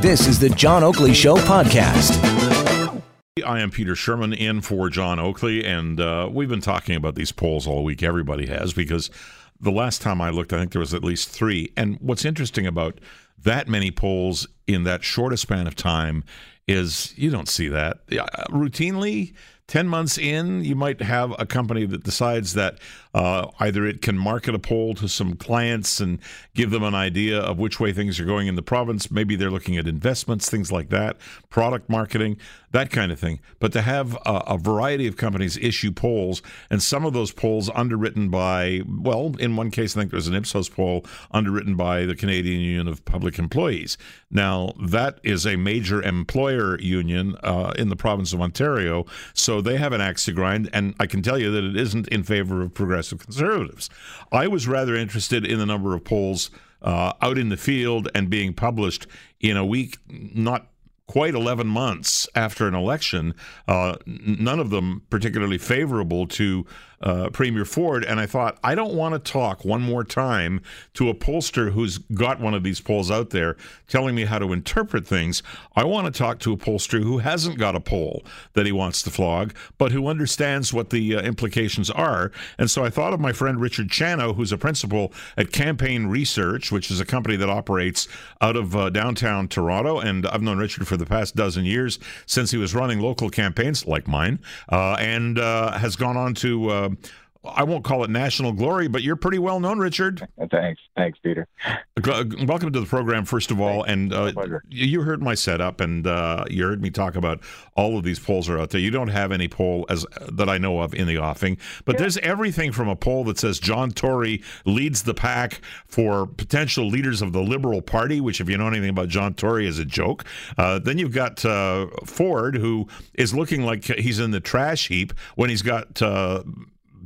This is the John Oakley Show podcast. I am Peter Sherman in for John Oakley, and uh, we've been talking about these polls all week. Everybody has, because the last time I looked, I think there was at least three. And what's interesting about that many polls in that short span of time is you don't see that routinely 10 months in, you might have a company that decides that uh, either it can market a poll to some clients and give them an idea of which way things are going in the province. Maybe they're looking at investments, things like that, product marketing, that kind of thing. But to have a, a variety of companies issue polls, and some of those polls underwritten by, well, in one case, I think there was an Ipsos poll underwritten by the Canadian Union of Public Employees. Now, that is a major employer union uh, in the province of Ontario. So so they have an axe to grind, and I can tell you that it isn't in favor of progressive conservatives. I was rather interested in the number of polls uh, out in the field and being published in a week, not quite 11 months after an election, uh, none of them particularly favorable to uh, Premier Ford. And I thought, I don't want to talk one more time to a pollster who's got one of these polls out there telling me how to interpret things. I want to talk to a pollster who hasn't got a poll that he wants to flog, but who understands what the uh, implications are. And so I thought of my friend Richard Ciano, who's a principal at Campaign Research, which is a company that operates out of uh, downtown Toronto. And I've known Richard for the past dozen years since he was running local campaigns like mine uh, and uh, has gone on to uh, I won't call it national glory, but you're pretty well known, Richard. Thanks, thanks, Peter. Welcome to the program, first of all. And uh, you heard my setup, and uh, you heard me talk about all of these polls are out there. You don't have any poll as that I know of in the offing, but yeah. there's everything from a poll that says John Tory leads the pack for potential leaders of the Liberal Party, which, if you know anything about John Tory, is a joke. Uh, then you've got uh, Ford, who is looking like he's in the trash heap when he's got uh,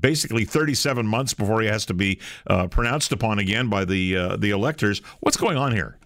basically 37 months before he has to be uh, pronounced upon again by the uh, the electors. What's going on here?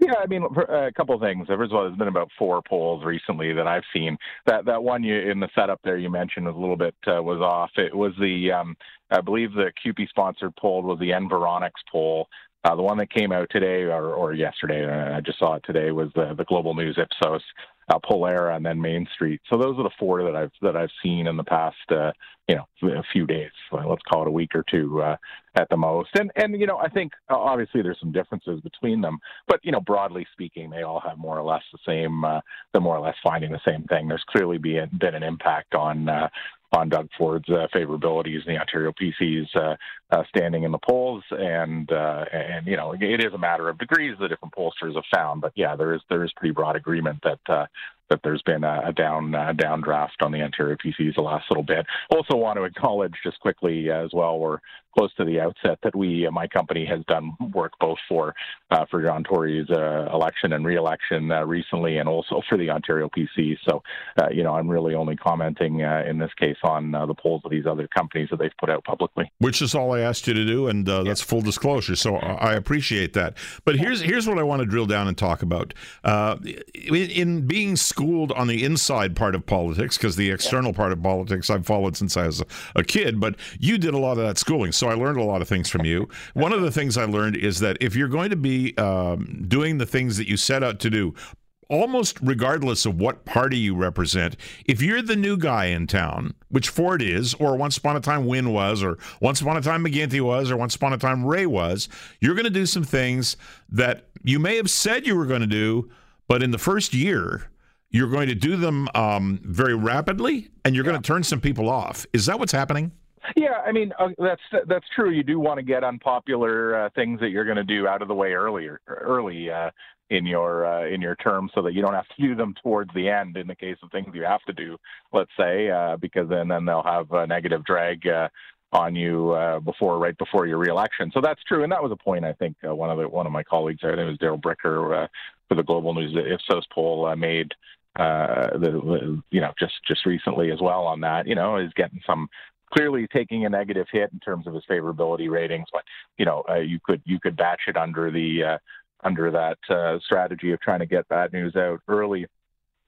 Yeah, I mean, a couple of things. First of all, there's been about four polls recently that I've seen. That that one you in the setup there you mentioned was a little bit uh, was off. It was the um, I believe the CUPE sponsored poll was the Environics poll. Uh, the one that came out today or, or yesterday, uh, I just saw it today, was the, the Global News Ipsos uh, Pollara, and then Mainstreet. So those are the four that I've that I've seen in the past, uh, you know, a few days. Let's call it a week or two uh, at the most. And and you know, I think uh, obviously there's some differences between them, but you know, broadly speaking, they all have more or less the same. Uh, they're more or less finding the same thing. There's clearly been been an impact on uh, on Doug Ford's uh, favorability as the Ontario PC's uh, uh, standing in the polls, and uh, and you know it is a matter of degrees the different pollsters have found, but yeah, there is there is pretty broad agreement that uh, that there's been a, a down uh, downdraft on the Ontario PCs the last little bit. Also, want to acknowledge just quickly as well, we're close to the outset that we, uh, my company, has done work both for uh, for John Tory's uh, election and re-election uh, recently, and also for the Ontario PC. So, uh, you know, I'm really only commenting in this case on the polls of these other companies that they've put out publicly. Which is all I asked you to do, and that's full disclosure. So I appreciate that. But here's here's what I want to drill down and talk about. in, in being schooled on the inside part of politics, because the external part of politics I've followed since I was a, kid, but you did a lot of that schooling. So so I learned a lot of things from you. One of the things I learned is that if you're going to be um, doing the things that you set out to do, almost regardless of what party you represent, if you're the new guy in town, which Ford is, or once upon a time Wynne was, or once upon a time McGuinty was, or once upon a time Rae was, you're going to do some things that you may have said you were going to do, but in the first year, you're going to do them um, very rapidly, and you're yeah. going to turn some people off. Is that what's happening? Yeah, I mean uh, that's that's true. You do want to get unpopular uh, things that you're going to do out of the way earlier, early uh, in your uh, in your term, so that you don't have to do them towards the end. In the case of things you have to do, let's say, uh, because then then they'll have a negative drag uh, on you uh, before right before your reelection. So that's true, and that was a point I think uh, one of the one of my colleagues, I think it was Darrell Bricker uh, for the Global News Ipsos poll, uh, made uh, the, you know just just recently as well on that. You know, is getting some clearly taking a negative hit in terms of his favorability ratings. But you know, uh, you could you could batch it under the uh, under that uh, strategy of trying to get bad news out early.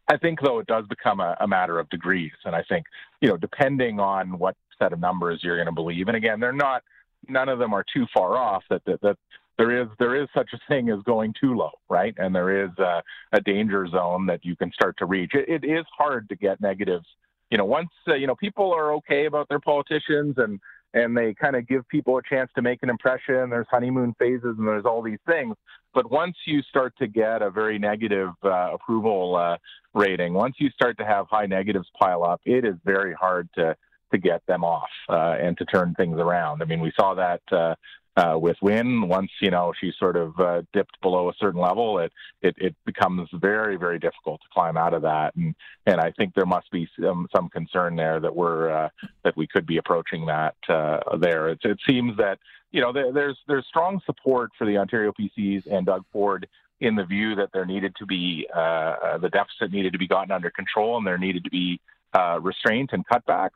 I think though it does become a, a matter of degrees, and I think you know depending on what set of numbers you're going to believe, and again, they're not none of them are too far off. That that, that there is there is such a thing as going too low, right? And there is a, a danger zone that you can start to reach. It, it is hard to get negatives. You know, once uh, you know people are okay about their politicians and and they kind of give people a chance to make an impression. There's honeymoon phases and there's all these things. But once you start to get a very negative uh, approval uh, rating, once you start to have high negatives pile up, it is very hard to to get them off uh, and to turn things around. I mean, we saw that uh, uh, with Wynne. Once you know she sort of uh, dipped below a certain level, it, it it becomes very very difficult to climb out of that. And and I think there must be some some concern there that we're uh, that we could be approaching that uh, there. It, it seems that you know there, there's there's strong support for the Ontario PCs and Doug Ford in the view that there needed to be uh, the deficit needed to be gotten under control and there needed to be uh, restraint and cutbacks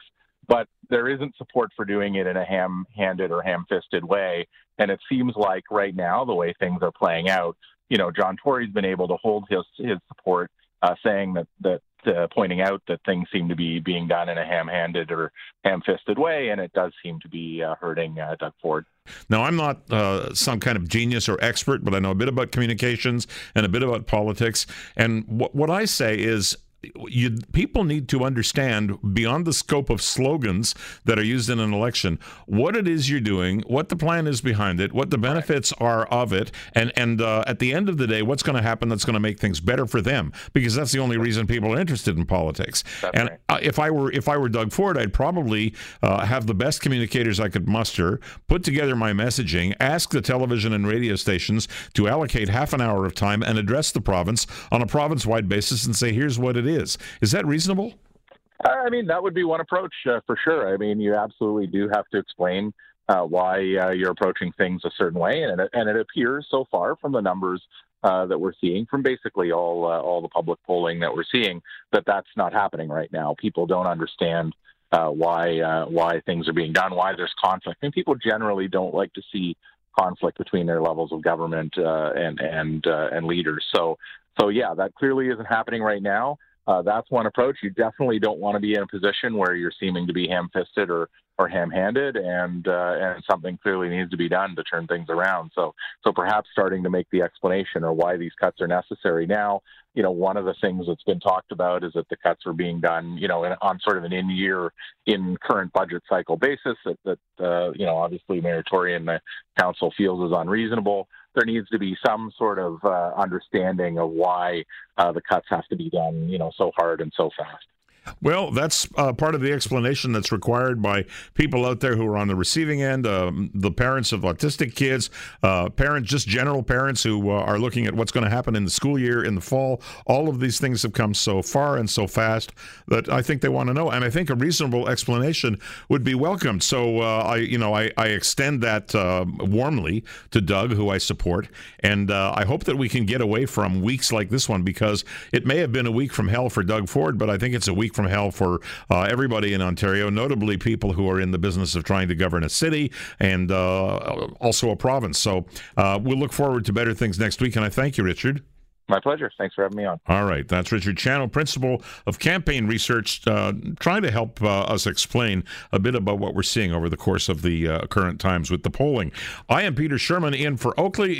but there isn't support for doing it in a ham-handed or ham-fisted way. And it seems like right now, the way things are playing out, you know, John Tory's been able to hold his his support, uh, saying that that uh, pointing out that things seem to be being done in a ham-handed or ham-fisted way, and it does seem to be uh, hurting uh, Doug Ford. Now, I'm not uh, some kind of genius or expert, but I know a bit about communications and a bit about politics. And what, what I say is you, people need to understand beyond the scope of slogans that are used in an election what it is you're doing, what the plan is behind it, what the benefits are of it, and and uh, at the end of the day, what's going to happen that's going to make things better for them because that's the only reason people are interested in politics. That's and right. if I were if I were Doug Ford, I'd probably uh, have the best communicators I could muster, put together my messaging, ask the television and radio stations to allocate half an hour of time and address the province on a province-wide basis and say, here's what it is. Is Is that reasonable? I mean, that would be one approach uh, for sure. I mean, you absolutely do have to explain uh, why uh, you're approaching things a certain way, and it, and it appears so far from the numbers uh, that we're seeing, from basically all uh, all the public polling that we're seeing, that that's not happening right now. People don't understand uh, why why things are being done, why there's conflict, and people generally don't like to see conflict between their levels of government and and and leaders. So so yeah, that clearly isn't happening right now. Uh, that's one approach. You definitely don't want to be in a position where you're seeming to be ham-fisted or or ham-handed, and uh, and something clearly needs to be done to turn things around. So so perhaps starting to make the explanation or why these cuts are necessary now. You know, one of the things that's been talked about is that the cuts are being done, you know, in, on sort of an in-year, in current budget cycle basis. That that uh, you know, obviously, and the council feels is unreasonable there needs to be some sort of uh, understanding of why uh, the cuts have to be done, you know, so hard and so fast. Well, that's uh, part of the explanation that's required by people out there who are on the receiving end, uh, the parents of autistic kids, uh, parents, just general parents who uh, are looking at what's going to happen in the school year in the fall. All of these things have come so far and so fast that I think they want to know, and I think a reasonable explanation would be welcomed. So uh, I, you know, I, I extend that uh, warmly to Doug, who I support, and I hope that we can get away from weeks like this one because it may have been a week from hell for Doug Ford, but I think it's a week from hell for uh, everybody in Ontario, notably people who are in the business of trying to govern a city and uh, also a province. So uh, we'll look forward to better things next week. And I thank you, Richard. My pleasure. Thanks for having me on. All right. That's Richard Ciano, Principal of Campaign Research, uh, trying to help uh, us explain a bit about what we're seeing over the course of the uh, current times with the polling. I am Peter Sherman in for Oakley.